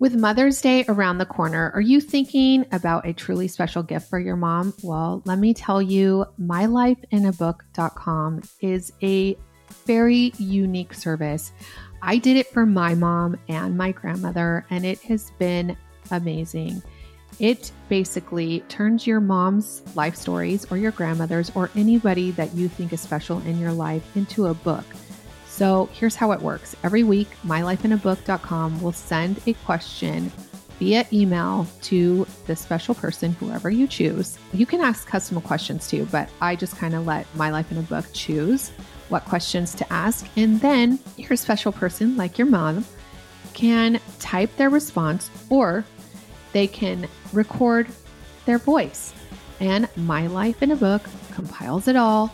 With Mother's Day around the corner, are you thinking about a truly special gift for your mom? Well, let me tell you, mylifeinabook.com is a very unique service. I did it for my mom and my grandmother, and it has been amazing. It basically turns your mom's life stories or your grandmother's or anybody that you think is special in your life into a book. So here's how it works. Every week, mylifeinabook.com will send a question via email to the special person, whoever you choose. You can ask custom questions too, but I just kind of let My Life in a Book choose what questions to ask. And then your special person, like your mom, can type their response or they can record their voice. And My Life in a Book compiles it all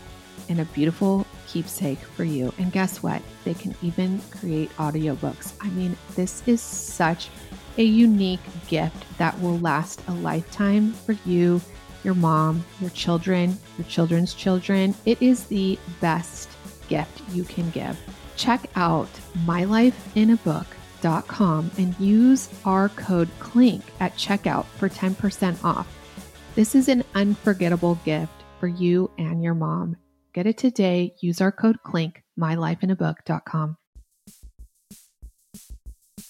in a beautiful keepsake for you. And guess what? They can even create audiobooks. I mean, this is such a unique gift that will last a lifetime for you, your mom, your children, your children's children. It is the best gift you can give. Check out mylifeinabook.com and use our code CLINK at checkout for 10% off. This is an unforgettable gift for you and your mom. Get it today. Use our code CLINK, mylifeinabook.com.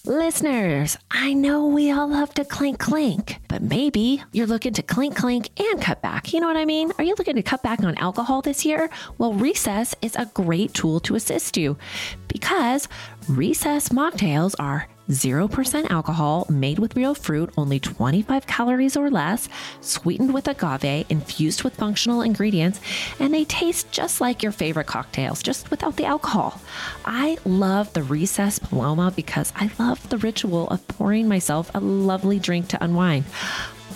Listeners, I know we all love to clink clink, but maybe you're looking to clink clink and cut back. You know what I mean? Are you looking to cut back on alcohol this year? Well, Recess is a great tool to assist you because Recess mocktails are 0% alcohol, made with real fruit, only 25 calories or less, sweetened with agave, infused with functional ingredients, and they taste just like your favorite cocktails, just without the alcohol. I love the Recess Paloma because I love the ritual of pouring myself a lovely drink to unwind.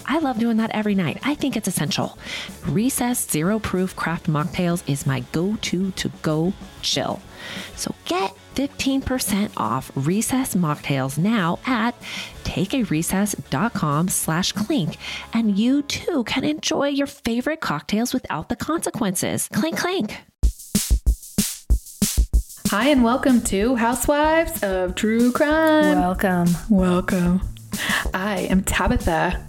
I love doing that every night. I think it's essential. Recess Zero Proof Craft Mocktails is my go to to go chill. So get 15% off Recess Mocktails now at takearecess.com slash clink and you too can enjoy your favorite cocktails without the consequences. Clink, clink. Hi, and welcome to Housewives of True Crime. Welcome. Welcome. I am Tabitha.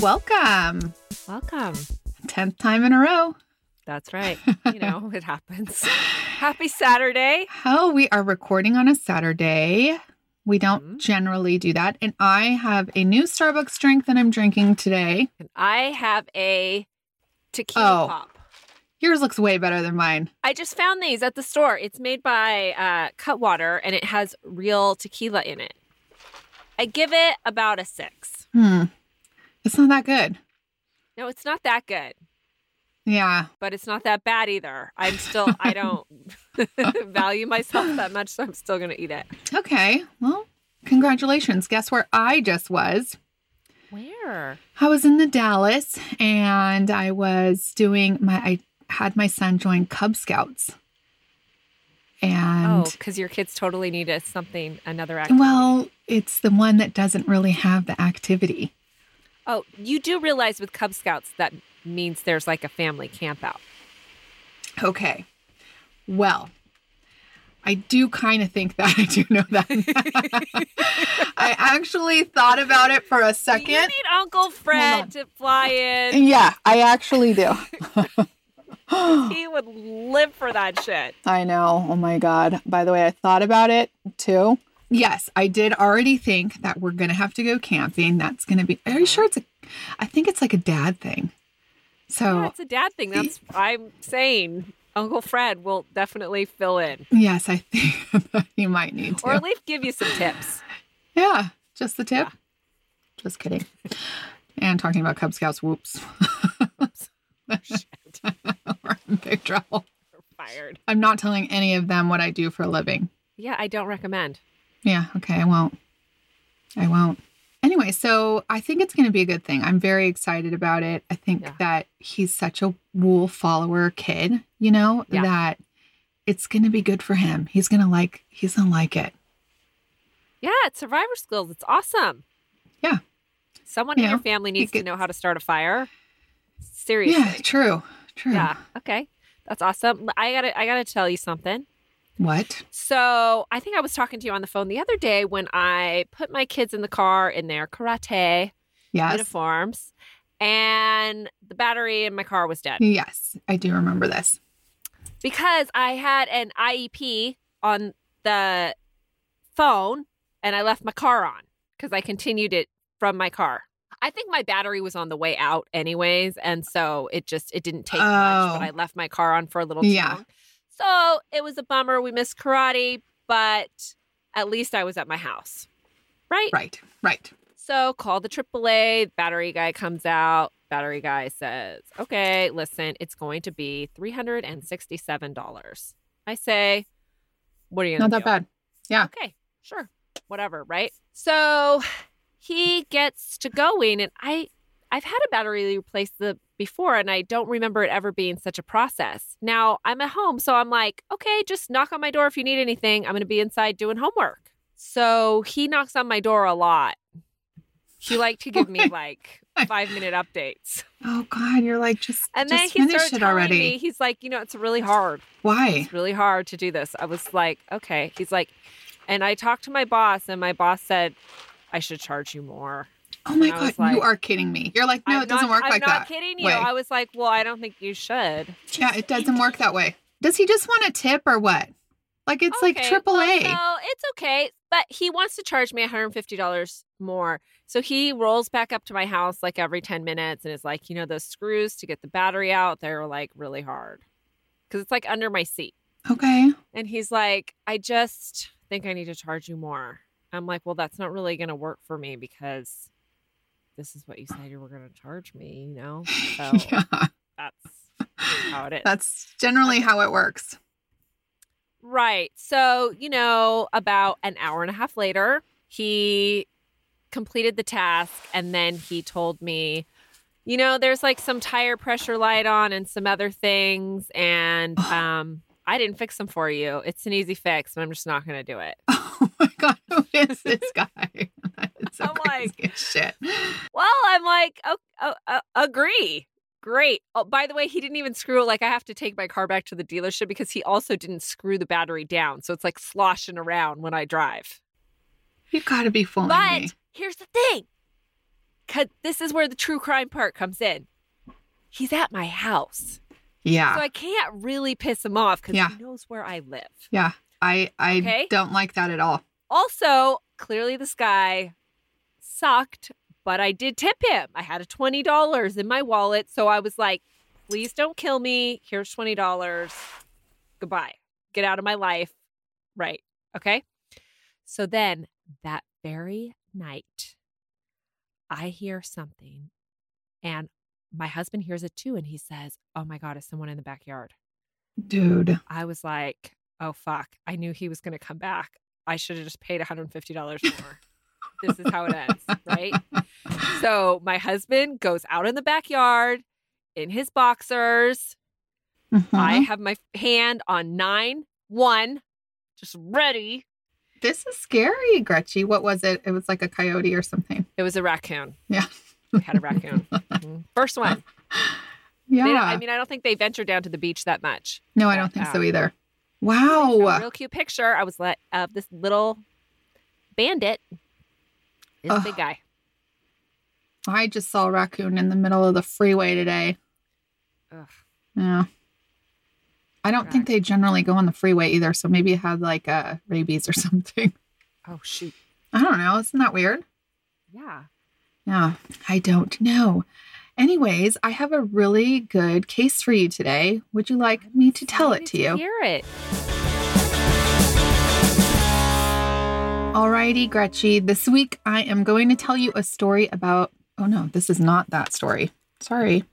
Welcome. Welcome. 10th time in a row. That's right. You know, it happens. Happy Saturday. Oh, we are recording on a Saturday. We don't Mhm. generally do that. And I have a new Starbucks drink that I'm drinking today. And I have a tequila Oh. pop. Yours looks way better than mine. I just found these at the store. It's made by uh, Cutwater and it has real tequila in it. I give it about a six. Hmm. It's not that good. No, it's not that good, Yeah. but it's not that bad either. I'm still, I don't value myself that much, so I'm still going to eat it. Okay. Well, congratulations. Guess where I just was? Where? I was in the Dallas and I was doing my, I had my son join Cub Scouts. And Oh, because your kids totally need a, something, another activity. well, it's the one that doesn't really have the activity. Oh, you do realize with Cub Scouts that means there's like a family camp out. Okay. Well, I do kind of think that I do know that. I actually thought about it for a You second. need Uncle. Fred to fly in. Yeah, I actually do. He would live for that shit. I know. Oh my God. By the way, I thought about it too. Yes, I did already think that we're going to have to go camping. That's going to be, are you uh-huh. sure it's a, I think it's like a dad thing. So, Yeah, it's a dad thing. That's I'm saying. Uncle Fred will definitely fill in, yes, I think you might need to. or at least give you some tips. Yeah, just the tip. Just kidding. And talking about Cub Scouts, whoops. We're in big trouble. We're fired. I'm not telling any of them what I do for a living. Yeah, I don't recommend. Yeah, okay, I won't. I won't. Anyway, so I think it's going to be a good thing. I'm very excited about it. I think Yeah. that he's such a wool follower kid, you know, Yeah. that it's going to be good for him. He's going to like he's going to like it. Yeah, it's survivor skills. It's awesome. Yeah. Someone You in your family needs to know how to start a fire. Seriously. Yeah, true. True. Yeah. Okay. That's awesome. I gotta I gotta tell you something. What? So I think I was talking to you on the phone the other day when I put my kids in the car in their karate Yes. uniforms and the battery in my car was dead. Yes, I do remember this. because I had an IEP on the phone and I left my car on because I continued it from my car. I think my battery was on the way out anyways, and so it just it didn't take much, Oh. but I left my car on for a little too Yeah. long. So it was a bummer. We missed karate, but at least I was at my house. Right? Right. Right. So call the AAA. Battery guy comes out. Battery guy says, "Okay, listen, it's going to be three hundred and sixty-seven dollars." I say, "What are you Not that do?" bad. Yeah. Okay, sure, whatever, right? So he gets to going, and I, I've had a battery replaced the before, and I don't remember it ever being such a process. Now I'm at home, so I'm like, okay, just knock on my door if you need anything. I'm going to be inside doing homework. So he knocks on my door a lot. He liked to give me oh like five minute updates, Oh God, you're like just and then just he finish started it already. me, he's like, you know, it's really hard. Why? It's really hard to do this. I was like, okay. He's like, and I talked to my boss, and my boss said I should charge you more. Oh my God, you are kidding me. You're like, no, I'm it doesn't not, work I'm like that. I'm not kidding you. way. I was like, well, I don't think you should. Yeah, it doesn't work that way. Does he just want a tip or what? Like it's like Okay, triple A. well, so it's okay, but he wants to charge me $150 more. So he rolls back up to my house like every 10 minutes and is like, you know, those screws to get the battery out, they're like really hard because it's like under my seat. Okay. And he's like, I just think I need to charge you more. I'm like, well, that's not really going to work for me because this is what you said you were going to charge me, you know? So yeah. that's how it is. That's generally how it works. Right. So, you know, about an hour and a half later, he completed the task and then he told me, you know, there's like some tire pressure light on and some other things and um I didn't fix them for you. It's an easy fix, but I'm just not going to do it. Oh God, who is this guy? it's so I'm like- shit. Well, I'm like, oh, oh, uh, agree. Great. Oh, by the way, he didn't even screw it. Like, I have to take my car back to the dealership because he also didn't screw the battery down. So it's like sloshing around when I drive. You gotta be fooling But me. here's the thing. Cause this is where the true crime part comes in. He's at my house. Yeah. So I can't really piss him off because Yeah. he knows where I live. yeah. I I Okay. don't like that at all. Also, clearly this guy sucked, but I did tip him. I had a $20 in my wallet. So I was like, please don't kill me. Here's $20. Goodbye. Get out of my life. Right. Okay. So then that very night, I hear something and my husband hears it too. And he says, Oh my God, is someone in the backyard? Dude. I was like, oh fuck. I knew he was going to come back. I should have just paid $150 more. this is how it ends, right? So my husband goes out in the backyard in his boxers. I Mhm. have my hand on 9 1, just ready. This is scary, Gretchy. What was it? It was like a coyote or something. It was a raccoon. Yeah. We had a raccoon. Mhm. First one. Yeah. I mean, I don't think they venture down to the beach that much. no, I don't think so Um, either. A Wow. real cute picture. I was like, of this little bandit. This Ugh. big guy. I just saw a raccoon in the middle of the freeway today. Ugh. Yeah. I don't think they generally go on the freeway either, so maybe it had like uh, rabies or something. Oh shoot. I don't know. Isn't that weird? Yeah. Yeah, I don't know. Anyways, I have a really good case for you today. Would you like me to tell it to you? Hear it. Alrighty, Gretchy. This week I am going to tell you a story about. Oh no, this is not that story. Sorry.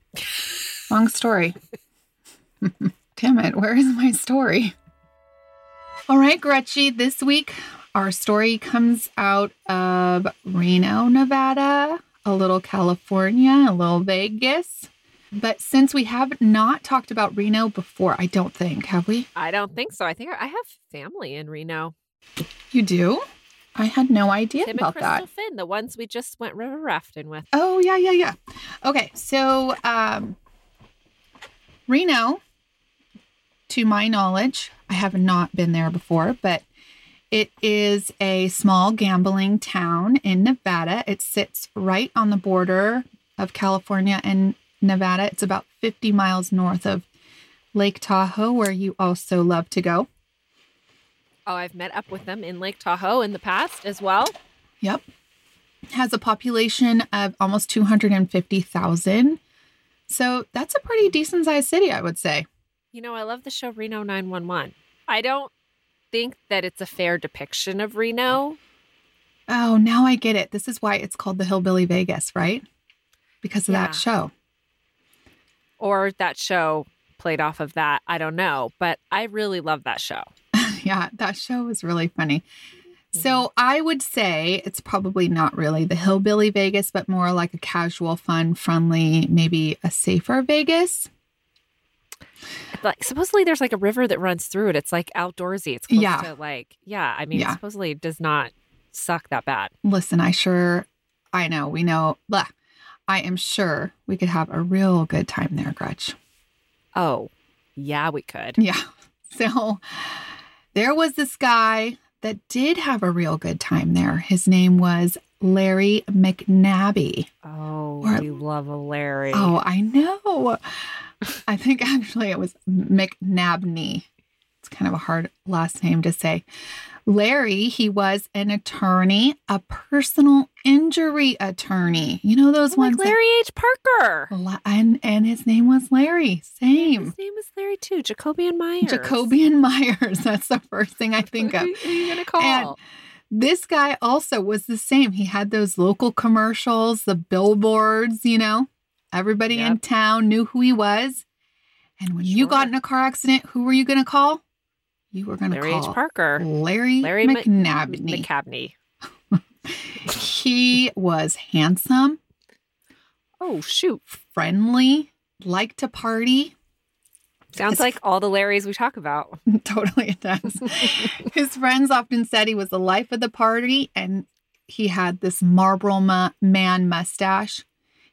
Long story. Damn it, where is my story? All right, Gretchy, this week our story comes out of Reno, Nevada, a little California, a little Vegas. But since we have not talked about Reno before, I don't think, have we? I don't think so. I think I have family in Reno. You do? I had no idea Tim and about Crystal that. Finn, the ones we just went river rafting with. Oh, yeah, yeah, yeah. Okay, so um, Reno, to my knowledge, I have not been there before, but it is a small gambling town in Nevada. It sits right on the border of California and Nevada. It's about 50 miles north of Lake Tahoe, where you also love to go. Oh, I've met up with them in Lake Tahoe in the past as well. Yep. Has a population of almost 250,000. So that's a pretty decent sized city, I would say. You know, I love the show Reno 911. I don't think that it's a fair depiction of Reno. Oh, now I get it. This is why it's called the Hillbilly Vegas, right? Because of Yeah. that show. or that show played off of that. I don't know, but I really love that show. yeah, that show was really funny. So mm-hmm. I would say it's probably not really the Hillbilly Vegas, but more like a casual, fun, friendly, maybe a safer Vegas. Like supposedly there's like a river that runs through it. It's like outdoorsy. It's close Yeah. to like yeah. I mean, Yeah. supposedly it does not suck that bad. Listen, I sure, I know, we know, blah. I am sure we could have a real good time there, Gretch. Oh, yeah, we could. Yeah. So there was this guy that did have a real good time there. His name was Larry McNabby. Oh, Or- we love a Larry. Oh, I know. I think actually it was McNabney. It's kind of a hard last name to say. Larry, he was an attorney, a personal injury attorney. You know those oh, like ones that- Larry H. Parker. And and his name was Larry. Same. His name is Larry too. Jacoby and Meyers. Jacobian Myers. That's the first thing I think of. Who are you gonna call? And this guy also was the same. He had those local commercials, the billboards, you know. Everybody in town knew who he was. And when you got in a car accident, who were you going to call? You were going to call Larry H. Parker. Larry, Larry Mc- McNabney. He was handsome, Oh shoot! friendly, liked to party. Sounds His- like all the Larrys we talk about. totally it does. His friends often said he was the life of the party and he had this Marlboro ma- man mustache.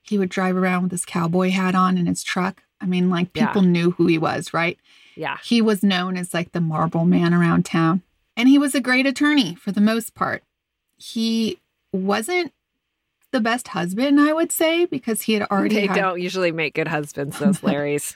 He would drive around with his cowboy hat on in his truck. I mean, like Yeah. people knew who he was, right? Yeah. He was known as like the Marlboro man around town. And he was a great attorney for the most part. He wasn't the best husband, I would say, because he had already They had don't usually make good husbands, those Larrys.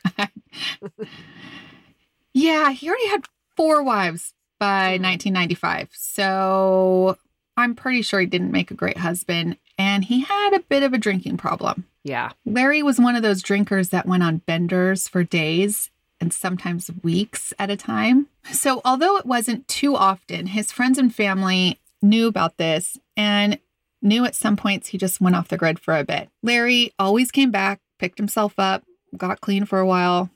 Yeah, he already had four wives by Mhm. 1995. So I'm pretty sure he didn't make a great husband. And he had a bit of a drinking problem. yeah. Larry was one of those drinkers that went on benders for days and sometimes weeks at a time. So, although it wasn't too often, his friends and family knew about this and knew at some points he just went off the grid for a bit. Larry always came back, picked himself up, got clean for a while.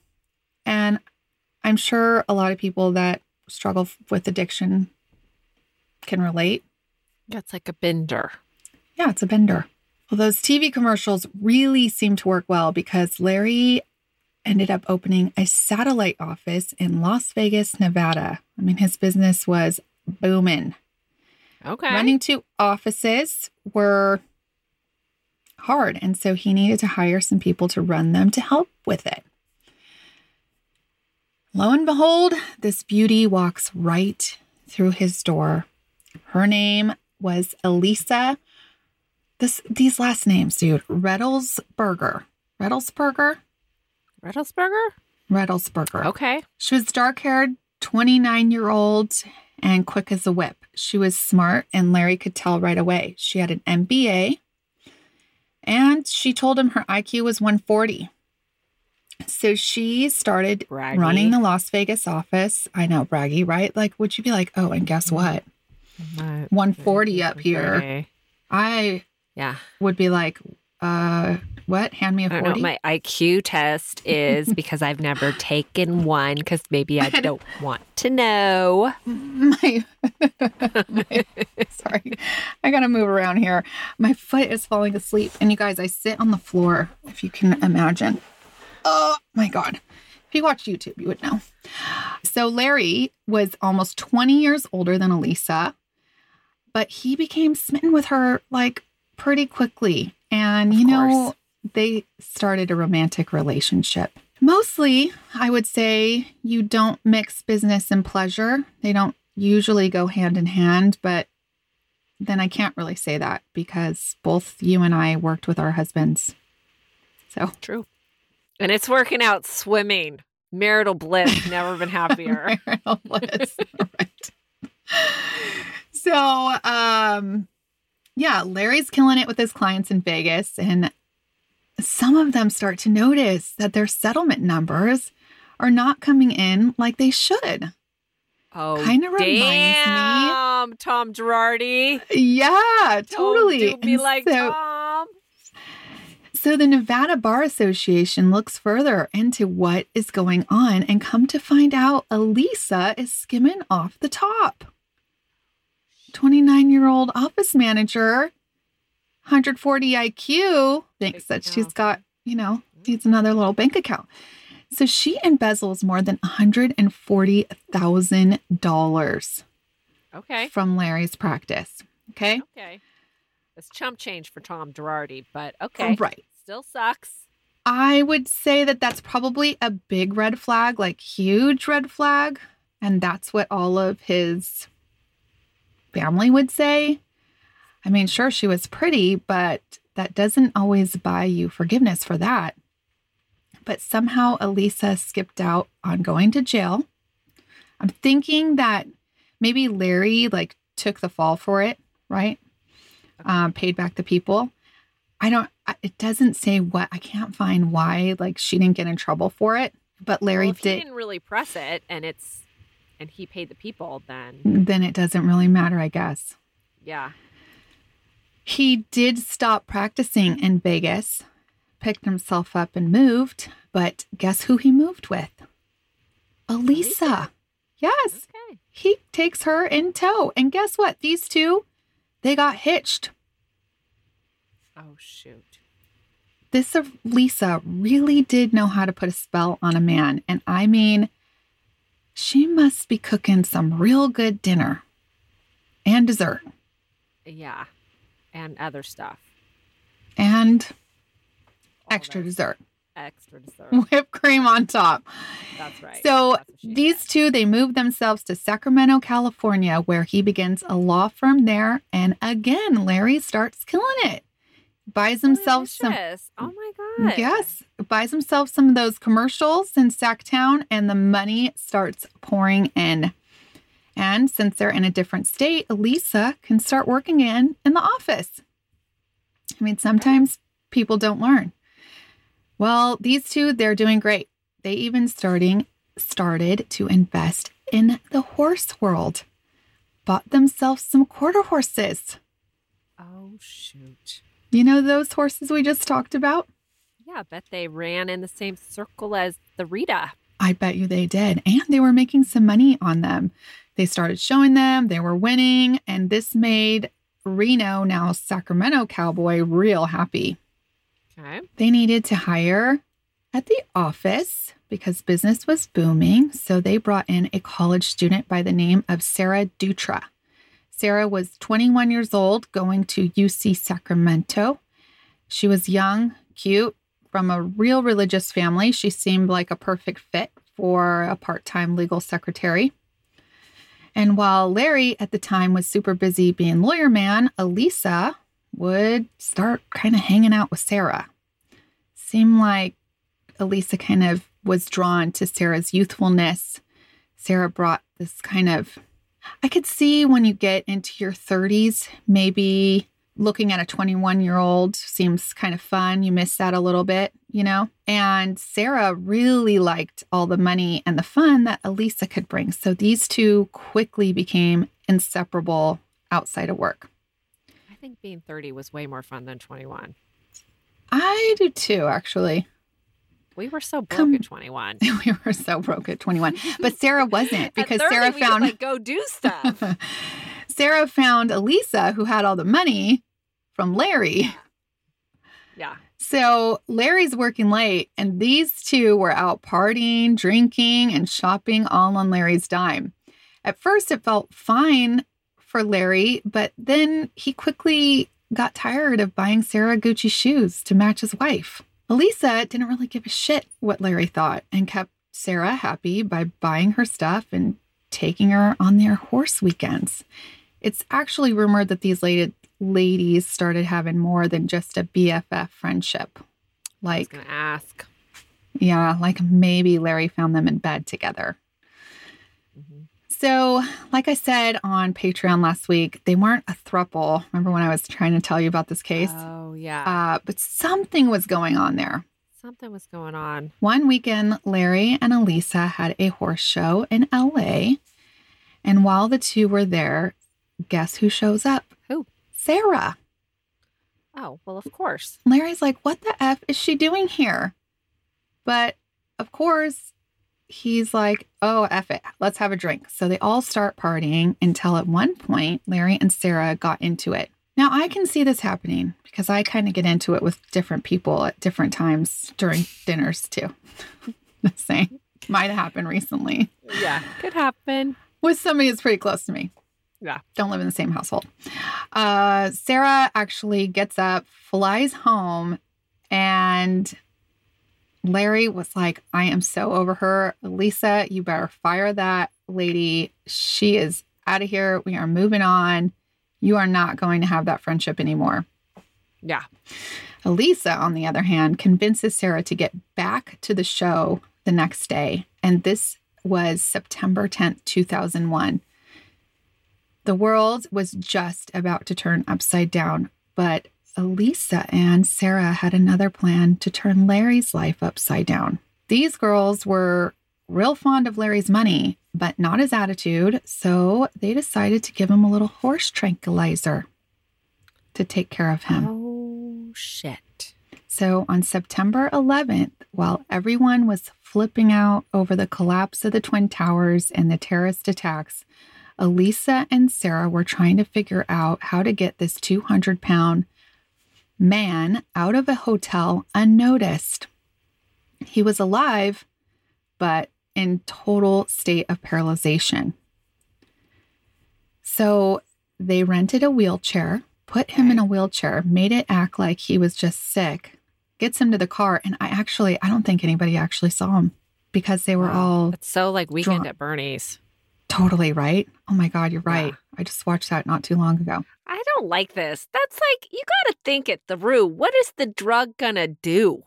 And I'm sure a lot of people that struggle with addiction can relate. That's like a bender. Yeah, it's a bender. Well, those TV commercials really seem to work well because Larry ended up opening a satellite office in Las Vegas, Nevada. I mean, his business was booming. Okay. Running two offices were hard. And so he needed to hire some people to run them to help with it. Lo and behold, this beauty walks right through his door. Her name was Elisa. This these last names, dude. Reddlesberger. Reddlesberger? Redelsberger? Reddlesberger. Okay. She was dark haired, 29 year old, and quick as a whip. She was smart, and Larry could tell right away. She had an MBA, and she told him her IQ was 140. So she started Braggy. running the Las Vegas office. I know, braggy, right? Like, would you be like, oh, and guess what? 140 up here. I Yeah. would be like, uh, what? Hand me a don't 40? my IQ test is because I've never taken one because maybe I don't want to know. my, my- sorry i gotta move around here my foot is falling asleep and you guys i sit on the floor if you can imagine oh my god if you watch youtube you would know so larry was almost 20 years older than elisa but he became smitten with her like pretty quickly and you know course. they started a romantic relationship Mostly, I would say you don't mix business and pleasure. They don't usually go hand in hand, but then I can't really say that because both you and I worked with our husbands. So, True. And it's working out swimming. Marital bliss. Never been happier. Liz. right. So, um, yeah, Larry's killing it with his clients in Vegas, and some of them start to notice that their settlement numbers are not coming in like they should. Oh, Kinda reminds me- Tom Girardi. Yeah, totally. Don't And like so, Tom. so the Nevada Bar Association looks further into what is going on and come to find out Elisa is skimming off the top. 29 year old office manager, 140 IQ, thinks that she's got, you know, needs another little bank account. So she embezzles more than $140,000 Okay. from Larry's practice. Okay. Okay. That's chump change for Tom Girardi, but okay. Right. Still sucks. I would say that that's probably a big red flag, like huge red flag. And that's what all of his family would say. I mean, sure, she was pretty, but that doesn't always buy you forgiveness for that. But somehow Elisa skipped out on going to jail. I'm thinking that maybe Larry like took the fall for it, right? Um, paid back the people. I don't, it doesn't say what, I can't find why, like, she didn't get in trouble for it. But Larry well, did, didn't really press it and it's and he paid the people, then then it doesn't really matter, I guess. yeah. He did stop practicing in Vegas, picked himself up and moved. But guess who he moved with? Elisa. Yes. Okay. He takes her in tow. And guess what? These two, they got hitched. Oh shoot. This Lisa really did know how to put a spell on a man. And I mean, she must be cooking some real good dinner and dessert Yeah. And other stuff. and All extra dessert, Extra dessert. whipped cream on top. That's right. So That's these two, they move themselves to Sacramento, California, where he begins a law firm there. And again, Larry starts killing it. Buys himself some Oh my god. Yes, buys himself some of those commercials in Sacktown, and the money starts pouring in. And since they're in a different state, Elisa can start working in in the office. I mean, sometimes people don't learn. Well, these two, they're doing great. They even starting started to invest in the horse world. Bought themselves some quarter horses. Oh shoot. You know those horses we just talked about? Yeah, I bet they ran in the same circle as the Rita. I bet you they did. And they were making some money on them. They started showing them, they were winning, and this made Reno, now Sacramento Cowboy, real happy. Okay. They needed to hire at the office because business was booming. So they brought in a college student by the name of Sarah Dutra. Sarah was 21 years old, going to UC Sacramento. She was young, cute, from a real religious family. She seemed like a perfect fit for a part time legal secretary. And while Larry at the time was super busy being lawyer man, Elisa would start kind of hanging out with Sarah. Seemed like Elisa kind of was drawn to Sarah's youthfulness. Sarah brought this kind of, I could see when you get into your 30s, maybe looking at a 21 year old seems kind of fun. You miss that a little bit, you know? And Sarah really liked all the money and the fun that Elisa could bring. So these two quickly became inseparable outside of work. I think being 30 was way more fun than 21. I do too, actually. We were so broke Come- at 21. we were so broke at 21. But Sarah wasn't because At 30, Sarah we could, found like go do stuff. Sarah found Elisa who had all the money from Larry. yeah. So Larry's working late and these two were out partying, drinking, and shopping all on Larry's dime. At first it felt fine for Larry, but then he quickly got tired of buying Sarah Gucci shoes to match his wife. Elisa didn't really give a shit what Larry thought and kept Sarah happy by buying her stuff and taking her on their horse weekends. It's actually rumored that these lady, ladies started having more than just a BFF friendship. I was Like, to ask. yeah, like maybe Larry found them in bed together. So, like I said on Patreon last week, they weren't a thruple. Remember when I was trying to tell you about this case? Oh, yeah. Uh, but something was going on there. Something was going on. One weekend, Larry and Elisa had a horse show in LA. And while the two were there, guess who shows up? Who? Sarah. Oh, well, of course. Larry's like, what the F is she doing here? But of course, he's like, oh, F it, let's have a drink. So they all start partying until at one point, Larry and Sarah got into it. Now, I can see this happening because I kind of get into it with different people at different times during dinners, too. Just saying, might have happened recently Yeah. Could happen. with somebody that's pretty close to me. Yeah. Don't live in the same household. Uh, Sarah actually gets up, flies home, and Larry was like, I am so over her. Lisa, you better fire that lady. She is out of here. We are moving on. You are not going to have that friendship anymore. Yeah. Elisa, on the other hand, convinces Sarah to get back to the show the next day. And this was September 10th, 2001. The world was just about to turn upside down, but Elisa and Sarah had another plan to turn Larry's life upside down. These girls were real fond of Larry's money, but not his attitude, so they decided to give him a little horse tranquilizer to take care of him. Oh, shit. So on September 11th, while everyone was flipping out over the collapse of the Twin Towers and the terrorist attacks, Elisa and Sarah were trying to figure out how to get this 200 pound man out of a hotel unnoticed. He was alive, but in total state of paralyzation. So they rented a wheelchair, put him in a wheelchair, made it act like he was just sick, gets him to the car. And I actually, I don't think anybody actually saw him because they were Wow. all It's so like weekend drunk. at Bernie's. totally right. Oh my God, you're right. Yeah. I just watched that not too long ago. I don't like this. That's like, you got to think it through. What is the drug going to do?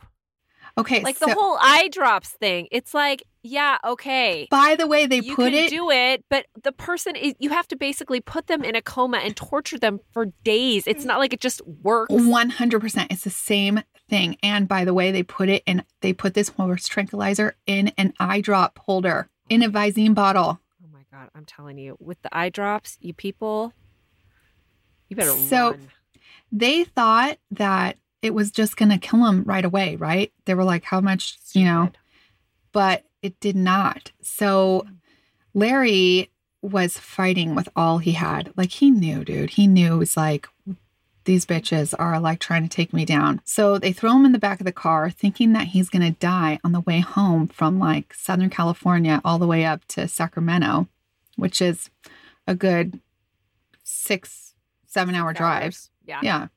Okay. Like so, the whole eye drops thing. It's like, yeah, okay. by the way, they you put can it. do it, but the person is, you have to basically put them in a coma and torture them for days. It's not like it just works. 100% it's the same thing and by the way they put it in they put this horse tranquilizer in an eye drop holder in a visine bottle god, I'm telling you, with the eye drops, you people, you better So- run. they thought that it was just going to kill him right away right? They were like how much you know? But it did not. So mm. larry was fighting with all he had. Like he knew dude. He knew it was like these bitches are like trying to take me down. So they throw him in the back of the car thinking that he's going to die on the way home from like southern california all the way up to sacramento which is a good six seven hour Six drive hours. Yeah. yeah.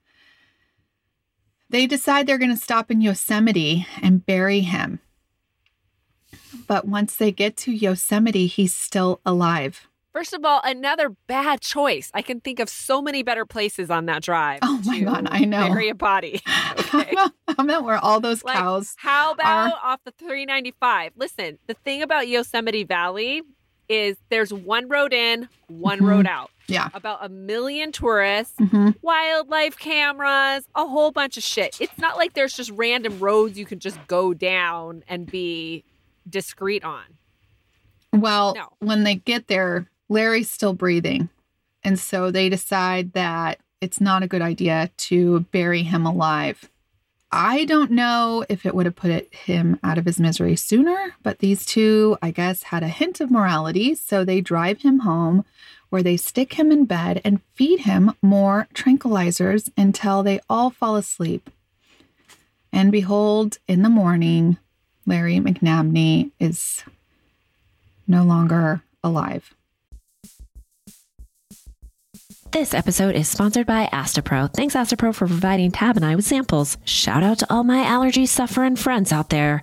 They decide they're going to stop in Yosemite and bury him. But once they get to Yosemite, he's still alive. First of all, another bad choice. I can think of so many better places on that drive. Oh my God, I know. Bury a body. Okay. How about where all those Like, cows? How about off the 395? Listen, the thing about Yosemite Valley is there's one road in, one Mhm. road out. Yeah. About a million tourists, hmm wildlife cameras, a whole bunch of shit. It's not like there's just random roads you can just go down and be discreet on. Well, No. when they get there, Larry's still breathing. And so they decide that it's not a good idea to bury him alive. I don't know if it would have put him out of his misery sooner, but these two, I guess, had a hint of morality. So they drive him home where they stick him in bed and feed him more tranquilizers until they all fall asleep. And behold, in the morning, Larry McNabney is no longer alive. This episode is sponsored by Astepro. Thanks, Astepro, for providing Tab and I with samples. Shout out to all my allergy suffering friends out there.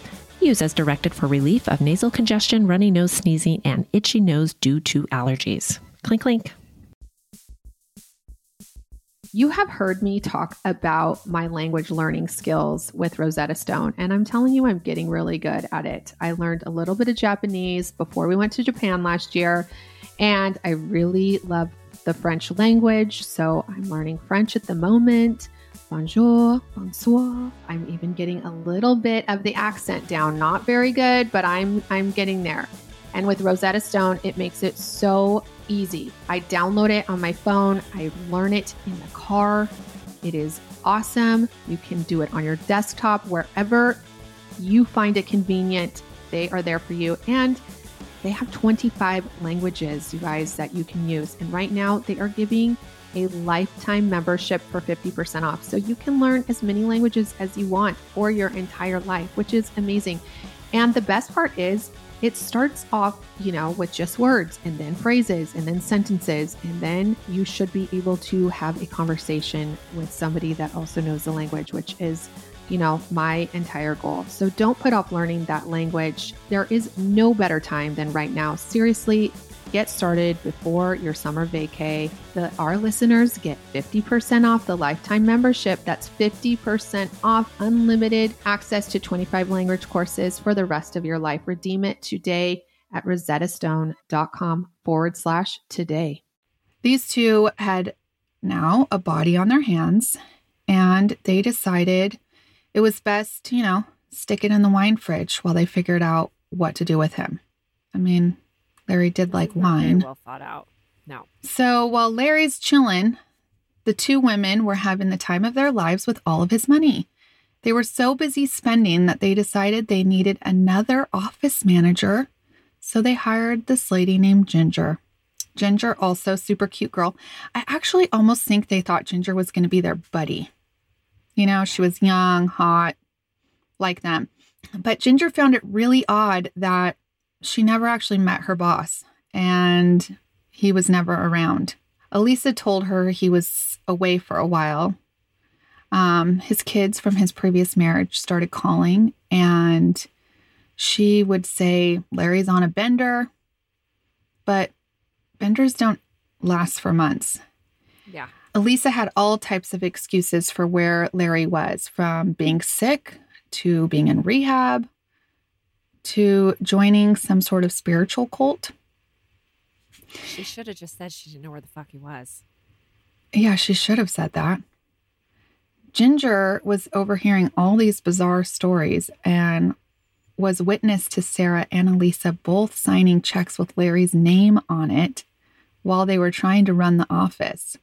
Use as directed for relief of nasal congestion, runny nose, sneezing, and itchy nose due to allergies. Clink, clink. You have heard me talk about my language learning skills with Rosetta Stone, and I'm telling you, I'm getting really good at it. I learned a little bit of Japanese before we went to Japan last year, and I really love the French language. So I'm learning French at the moment. Bonjour, bonsoir. I'm even getting a little bit of the accent down. Not very good, but I'm I'm getting there. And with Rosetta Stone, it makes it so easy. I download it on my phone, I learn it in the car. It is awesome. You can do it on your desktop, wherever you find it convenient. They are there for you. And they have 25 languages, you guys, that you can use. And right now, they are giving a lifetime membership for 50% off. So you can learn as many languages as you want for your entire life, which is amazing. And the best part is, it starts off, you know, with just words and then phrases and then sentences. And then you should be able to have a conversation with somebody that also knows the language, which is, you know, my entire goal. So don't put off learning that language. There is no better time than right now. Seriously, get started before your summer vacay. The, our listeners get 50% off the lifetime membership. That's 50% off unlimited access to 25 language courses for the rest of your life. Redeem it today at rosettastone.com forward slash today. These two had now a body on their hands and they decided it was best, you know, stick it in the wine fridge while they figured out what to do with him. I mean, Larry did like wine. well thought out. No. So while Larry's chilling, the two women were having the time of their lives with all of his money. They were so busy spending that they decided they needed another office manager. So they hired this lady named Ginger. Ginger, also super cute girl. I actually almost think they thought Ginger was going to be their buddy. You know, she was young, hot, like them. But Ginger found it really odd that she never actually met her boss and he was never around. Elisa told her he was away for a while. Um, his kids from his previous marriage started calling, and she would say, Larry's on a bender, but benders don't last for months. Yeah. Elisa had all types of excuses for where Larry was, from being sick to being in rehab to joining some sort of spiritual cult. She should have just said she didn't know where the fuck he was. Yeah, she should have said that. Ginger was overhearing all these bizarre stories and was witness to Sarah and Elisa both signing checks with Larry's name on it while they were trying to run the office.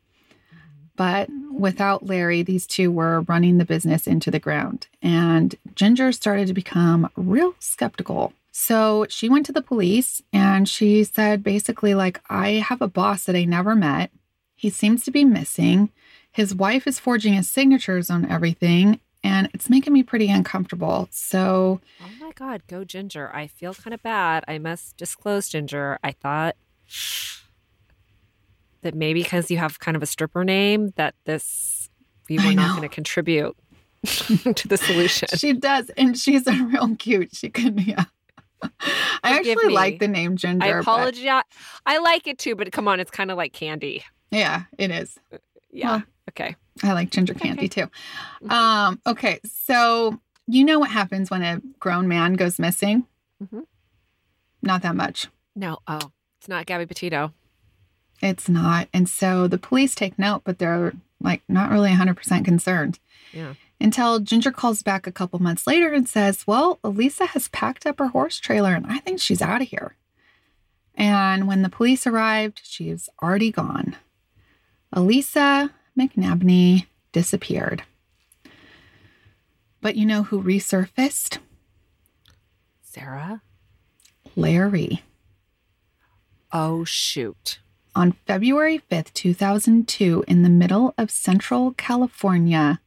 But without Larry, these two were running the business into the ground. And Ginger started to become real skeptical. So she went to the police and she said basically, like, I have a boss that I never met. He seems to be missing. His wife is forging his signatures on everything, and it's making me pretty uncomfortable. So, oh my God, go Ginger. I feel kind of bad. I must disclose, Ginger. I thought that maybe because you have kind of a stripper name that this you were not going to contribute to the solution. She does, and she's a real cute. She can, yeah. I Forgive actually me. like the name Ginger. I but- apologize. I like it too, but come on, it's kind of like candy. yeah, it is. Yeah. Well, okay. I like ginger candy too. Mhm. Um, okay, so you know what happens when a grown man goes missing? Mhm. Not that much. No. Oh, it's not Gabby Petito. It's not. And so the police take note, but they're like not really 100% concerned. Yeah. Until Ginger calls back a couple months later and says, Well, Elisa has packed up her horse trailer and I think she's out of here. And when the police arrived, she's already gone. Elisa McNabney disappeared. But you know who resurfaced? Sarah. Larry. Oh shoot. On February 5th, 2002, in the middle of Central California,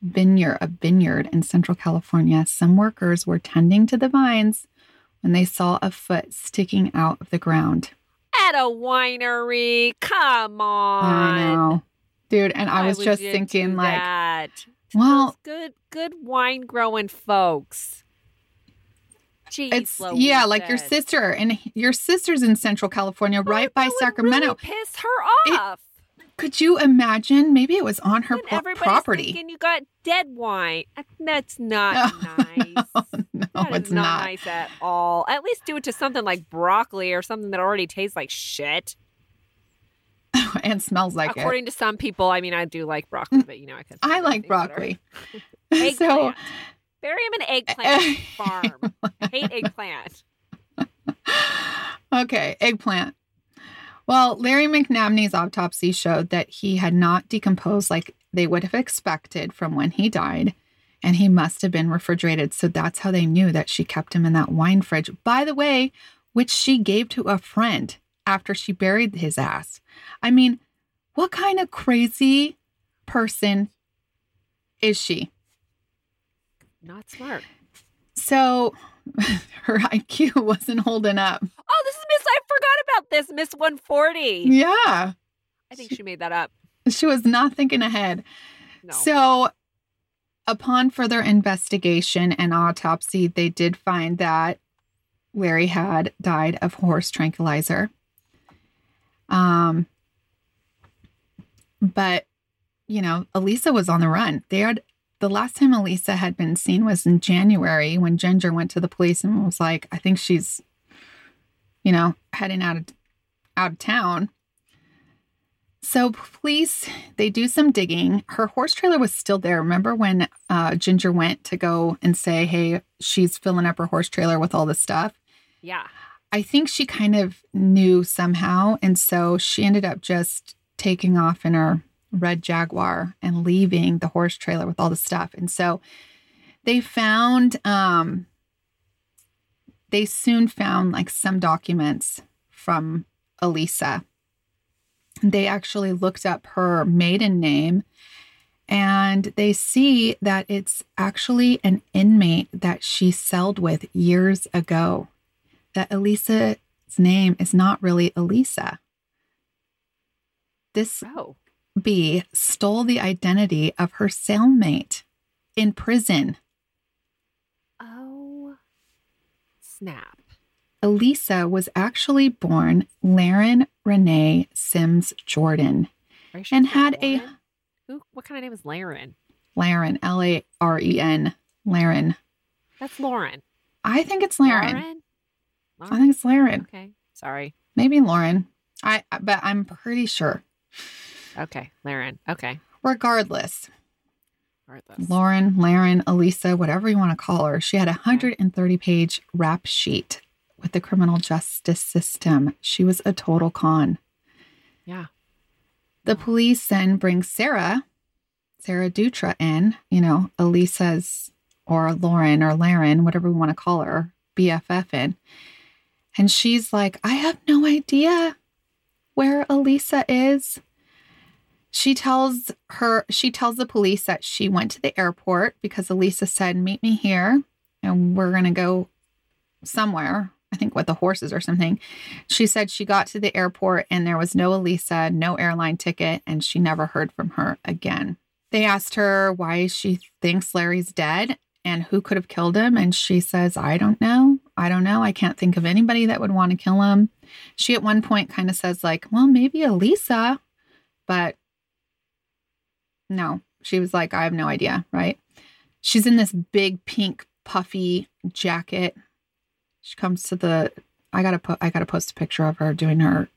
vineyard, a vineyard in Central California, some workers were tending to the vines when they saw a foot sticking out of the ground. At a winery. Come on. I know. Dude, and I was just thinking like, that? well, Those good good wine growing folks. Jeez, it's yeah, like your sister and your sister's in Central California, right by Sacramento. Really piss her It- off. Could you imagine? Maybe it was on her And pro- property. And you got dead wine. That's not nice. no, is it's not, not. nice at all. At least do it to something like broccoli or something that already tastes like shit. and smells like it. According to some people, I mean, I do like broccoli, mm. but you know, I could. I like broccoli. So Bury him in an eggplant farm. I hate eggplant. Okay, eggplant. Well, Larry McNabney's autopsy showed that he had not decomposed like they would have expected from when he died, and he must have been refrigerated. So that's how they knew that she kept him in that wine fridge. By the way, which she gave to a friend after she buried his ass. I mean, what kind of crazy person is she? Not smart. So her IQ wasn't holding up. Oh, this is Miss. I forgot about this. Miss 140. Yeah. I think she made that up. She was not thinking ahead. No. So, upon further investigation and autopsy, they did find that Larry had died of horse tranquilizer. Um, but you know, Elisa was on the run. They had the last time Elisa had been seen was in January when Ginger went to the police and was like, "I think she's, you know, heading out of out of town." So police, they do some digging. Her horse trailer was still there. Remember when uh, Ginger went to go and say, "Hey, she's filling up her horse trailer with all this stuff." yeah. I think she kind of knew somehow, and so she ended up just taking off in her red Jaguar and leaving the horse trailer with all the stuff. And so they found, um, they soon found like some documents from Elisa. They actually looked up her maiden name and they see that it's actually an inmate that she celled with years ago. That Elisa's name is not really Elisa. This Oh. Bee stole the identity of her cellmate in prison. Oh. Snap. Elisa was actually born Laren Renee Sims Jordan and had a Who? What kind of name is Laren? Laren, L A R E N, Laren. That's Lauren. I think it's Laren. Lauren? I think it's Laren. Okay. Sorry. Maybe Lauren. I but I'm pretty sure. Okay. Laren. Okay. Regardless, Regardless. Lauren, Laren, Elisa, whatever you want to call her, she had a mm-hmm. 130 page rap sheet with the criminal justice system. She was a total con. Yeah. The police then bring Sarah, Sarah Dutra in, you know, Elisa's or Lauren or Laren, whatever we want to call her, BFF in. And she's like, I have no idea where Elisa is. She tells her, she tells the police that she went to the airport because Elisa said, Meet me here and we're going to go somewhere. I think with the horses or something. She said she got to the airport and there was no Elisa, no airline ticket, and she never heard from her again. They asked her why she thinks Larry's dead and who could have killed him. And she says, I don't know. I don't know. I can't think of anybody that would want to kill him. She at one point kind of says, like, well, maybe Elisa, but no, she was like, I have no idea, right? She's in this big pink puffy jacket. She comes to the I gotta put I gotta post a picture of her doing her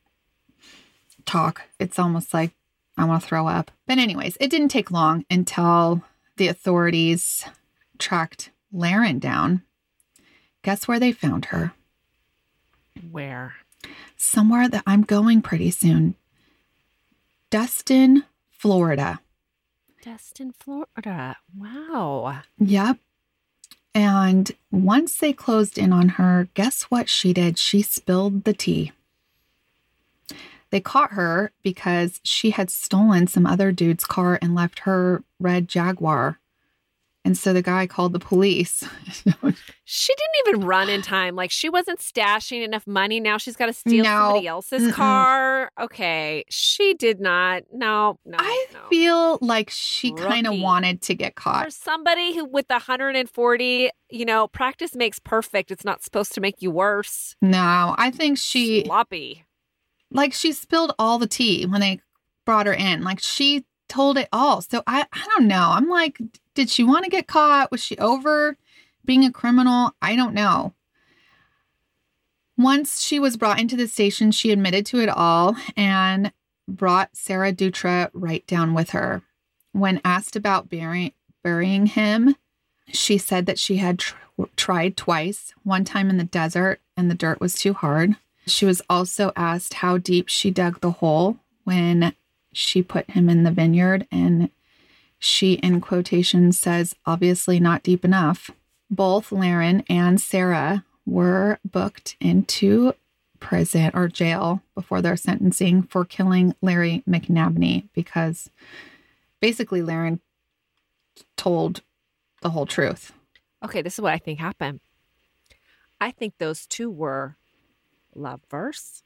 talk. It's almost like I want to throw up. But anyways, it didn't take long until the authorities tracked Laren down. Guess where they found her? Where? Somewhere that I'm going pretty soon. Destin, Florida. Destin, Florida. Wow. Yep. And once they closed in on her, guess what she did? She spilled the tea. They caught her because she had stolen some other dude's car and left her red Jaguar. And so the guy called the police. She didn't even run in time. Like she wasn't stashing enough money. Now she's got to steal No. somebody else's Mm-mm. car. Okay. She did not. No, no. I no. feel like she kind of wanted to get caught. for somebody who with the 140, you know, practice makes perfect. It's not supposed to make you worse. No, I think she sloppy. like she spilled all the tea when they brought her in. Like she told it all. So I I don't know. I'm like, did she want to get caught? Was she over being a criminal? I don't know. Once she was brought into the station, she admitted to it all and brought Sarah Dutra right down with her. When asked about burying, burying him, she said that she had tr- tried twice, one time in the desert, and the dirt was too hard. She was also asked how deep she dug the hole when she put him in the vineyard, and she, in quotation, says, obviously not deep enough. Both Laren and Sarah were booked into prison or jail before their sentencing for killing Larry McNabney because basically Laren told the whole truth. Okay, this is what I think happened. I think those two were lovers,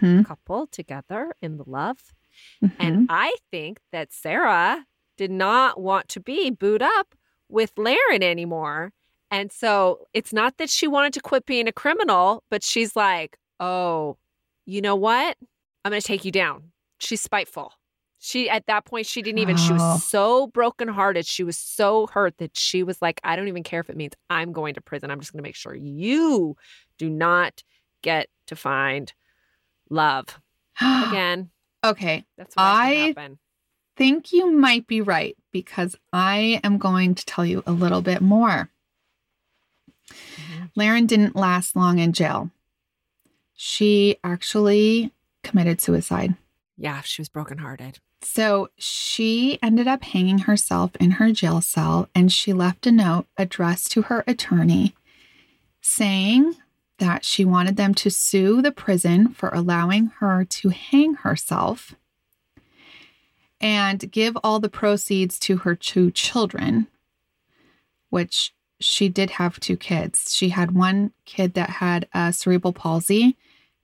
hmm couple together in the love. Mm-hmm. And I think that Sarah did not want to be booed up with Laren anymore. And so it's not that she wanted to quit being a criminal, but she's like, oh, you know what? I'm going to take you down. She's spiteful. She, at that point, she didn't even, she Oh. was so brokenhearted. She was so hurt that she was like, I don't even care if it means I'm going to prison. I'm just going to make sure you do not get to find love. Again, okay. that's what I- happened. Think you might be right because I am going to tell you a little bit more. Mhm. Laren didn't last long in jail. She actually committed suicide. Yeah, she was brokenhearted. So she ended up hanging herself in her jail cell and she left a note addressed to her attorney saying that she wanted them to sue the prison for allowing her to hang herself and give all the proceeds to her two children, which she did have two kids. She had one kid that had a cerebral palsy.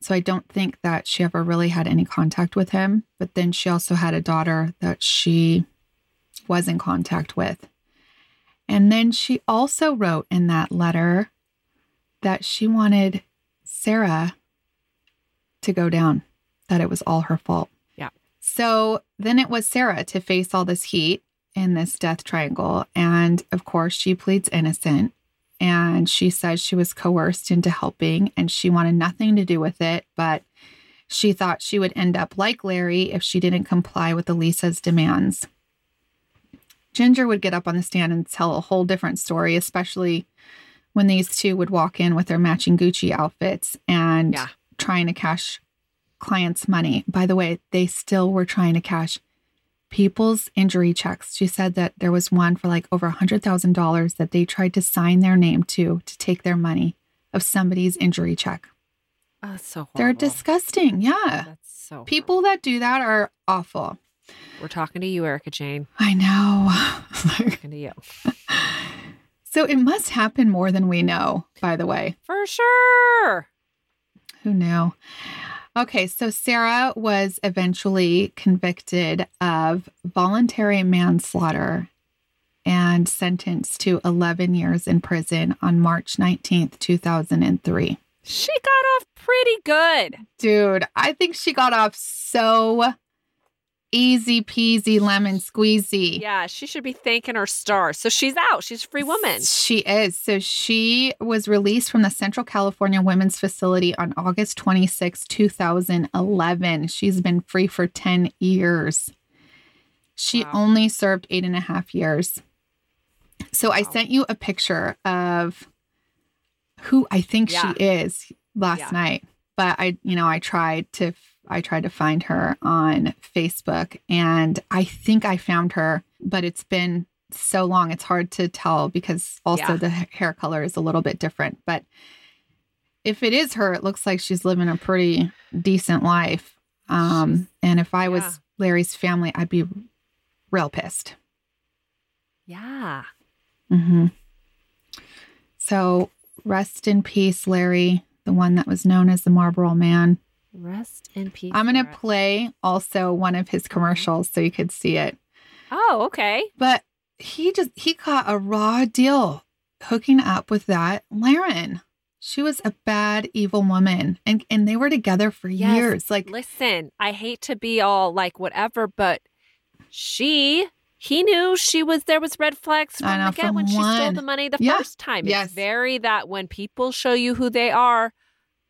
So I don't think that she ever really had any contact with him. But then she also had a daughter that she was in contact with. And then she also wrote in that letter that she wanted Sarah to go down, that it was all her fault. Yeah. So then it was Sarah to face all this heat in this death triangle. And of course, she pleads innocent and she says she was coerced into helping and she wanted nothing to do with it, but she thought she would end up like Larry if she didn't comply with Elisa's demands. Ginger would get up on the stand and tell a whole different story, especially when these two would walk in with their matching Gucci outfits and Yeah. trying to cash clients' money. By the way, they still were trying to cash people's injury checks. She said that there was one for like over a $100,000 that they tried to sign their name to to take their money of somebody's injury check. Oh, that's so horrible. They're disgusting. Yeah. That's so People that do that are awful. We're talking to you, Erica Jane. I know. Talking to you. So it must happen more than we know, by the way. For sure. Who knew? Okay, so Sarah was eventually convicted of voluntary manslaughter and sentenced to 11 years in prison on March 19th, 2003. She got off pretty good. Dude, I think she got off so easy peasy lemon squeezy. Yeah, she should be thanking her stars. So she's out. She's a free woman. She is. So she was released from the Central California Women's Facility on August 26, 2011. She's been free for 10 years. She Wow. only served eight and a half years. So I sent you a picture of who I think Yeah. she is last Yeah. night. But I, you know, I tried to I tried to find her on Facebook and I think I found her, but it's been so long it's hard to tell because also Yeah. the hair color is a little bit different. But if it is her, it looks like she's living a pretty decent life. Um, and if I was yeah. Larry's family, I'd be real pissed. Yeah. Mm-hmm. So rest in peace, Larry, the one that was known as the Marlboro Man. Rest in peace. I'm going to play also one of his commercials so you could see it. Oh, okay. But he just, he caught a raw deal hooking up with that Laren. She was a bad, evil woman. And, and they were together for Yes. years. Like, Listen, I hate to be all like whatever, but she, he knew she was there was red flags from know, the get when she stole the money the first time. Yes. It's very that when people show you who they are,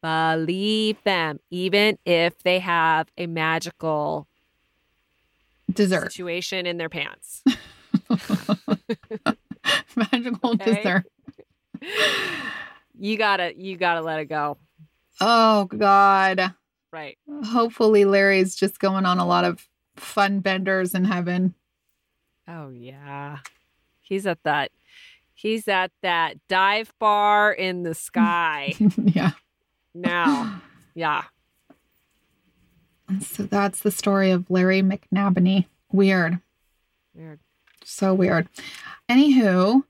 believe them, even if they have a magical dessert. situation in their pants. Magical Okay. dessert. You gotta, you gotta let it go. Oh, God. Right. Hopefully, Larry's just going on a lot of fun benders in heaven. Oh yeah. He's at that he's at that dive bar in the sky yeah. Now. Yeah. So that's the story of Larry McNabney. Weird. Weird. So weird. Anywho,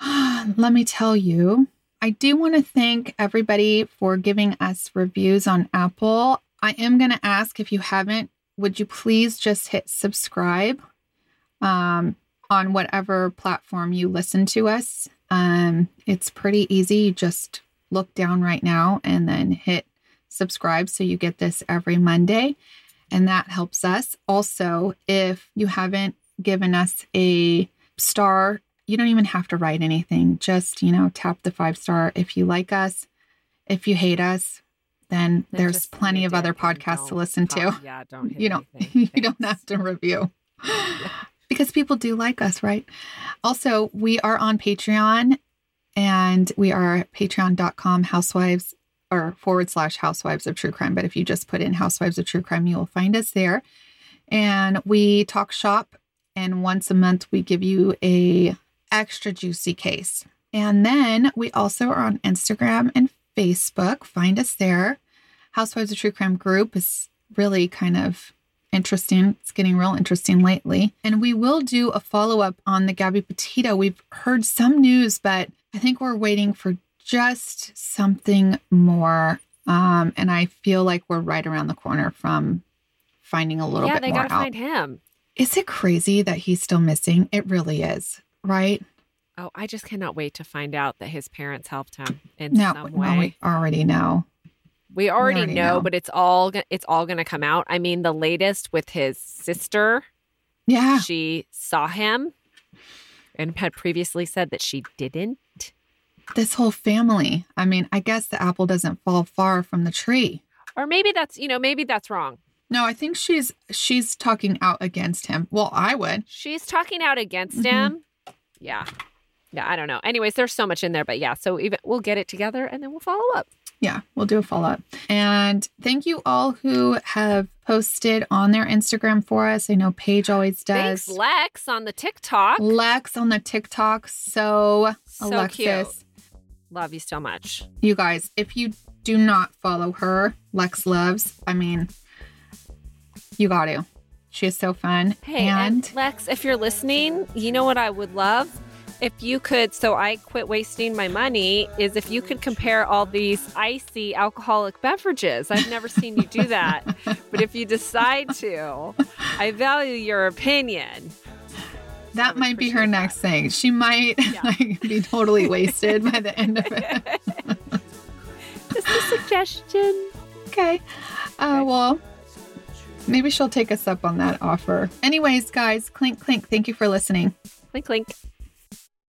let me tell you, I do want to thank everybody for giving us reviews on Apple. I am going to ask if you haven't, would you please just hit subscribe um, on whatever platform you listen to us? Um, it's pretty easy. You just look down right now and then hit subscribe so you get this every Monday. And that helps us. Also, if you haven't given us a star, you don't even have to write anything. Just, you know, tap the five star if you like us. If you hate us, then there's plenty of other podcasts to listen to. Yeah, don't You don't anything. you don't have to review. because people do like us, right? Also, we are on Patreon and we are at patreon.com housewives or forward slash housewives of true crime. But if you just put in housewives of true crime, you will find us there. And we talk shop and once a month we give you a extra juicy case. And then we also are on Instagram and Facebook. Find us there. Housewives of True Crime group is really kind of interesting. It's getting real interesting lately. And we will do a follow up on the Gabby Petito. We've heard some news, but I think we're waiting for just something more. Um, and I feel like we're right around the corner from finding a little yeah, bit more. Yeah, they gotta out. find him. Is it crazy that he's still missing? It really is, right? Oh, I just cannot wait to find out that his parents helped him in Now, some way. we already know. We already, already know, know. but it's all it's all going to come out. I mean, the latest with his sister, Yeah. she saw him and had previously said that she didn't. This whole family. I mean, I guess the apple doesn't fall far from the tree. Or maybe that's, you know, maybe that's wrong. No, I think she's she's talking out against him. Well, I would. She's talking out against Mhm. him. Yeah. Yeah, I don't know. Anyways, there's so much in there, but yeah, so even we'll get it together and then we'll follow up. Yeah, we'll do a follow up. And thank you all who have posted on their Instagram for us. I know Paige always does. Thanks, Lex, on the TikTok. Lex on the TikTok. So, So Alexis, cute. Love you so much. you guys, if you do not follow her, Lex loves. I mean, you got to. She is so fun. Hey, and, Lex, if you're listening, you know what I would love? If you could, so I quit wasting my money, is if you could compare all these icy alcoholic beverages. I've never seen you do that. but if you decide to, I value your opinion. That might be her appreciate next thing. She might Yeah. like be totally wasted by the end of it. Just a suggestion. Okay. Uh, well, maybe she'll take us up on that offer. Anyways, guys, clink clink. Thank you for listening. Clink, clink.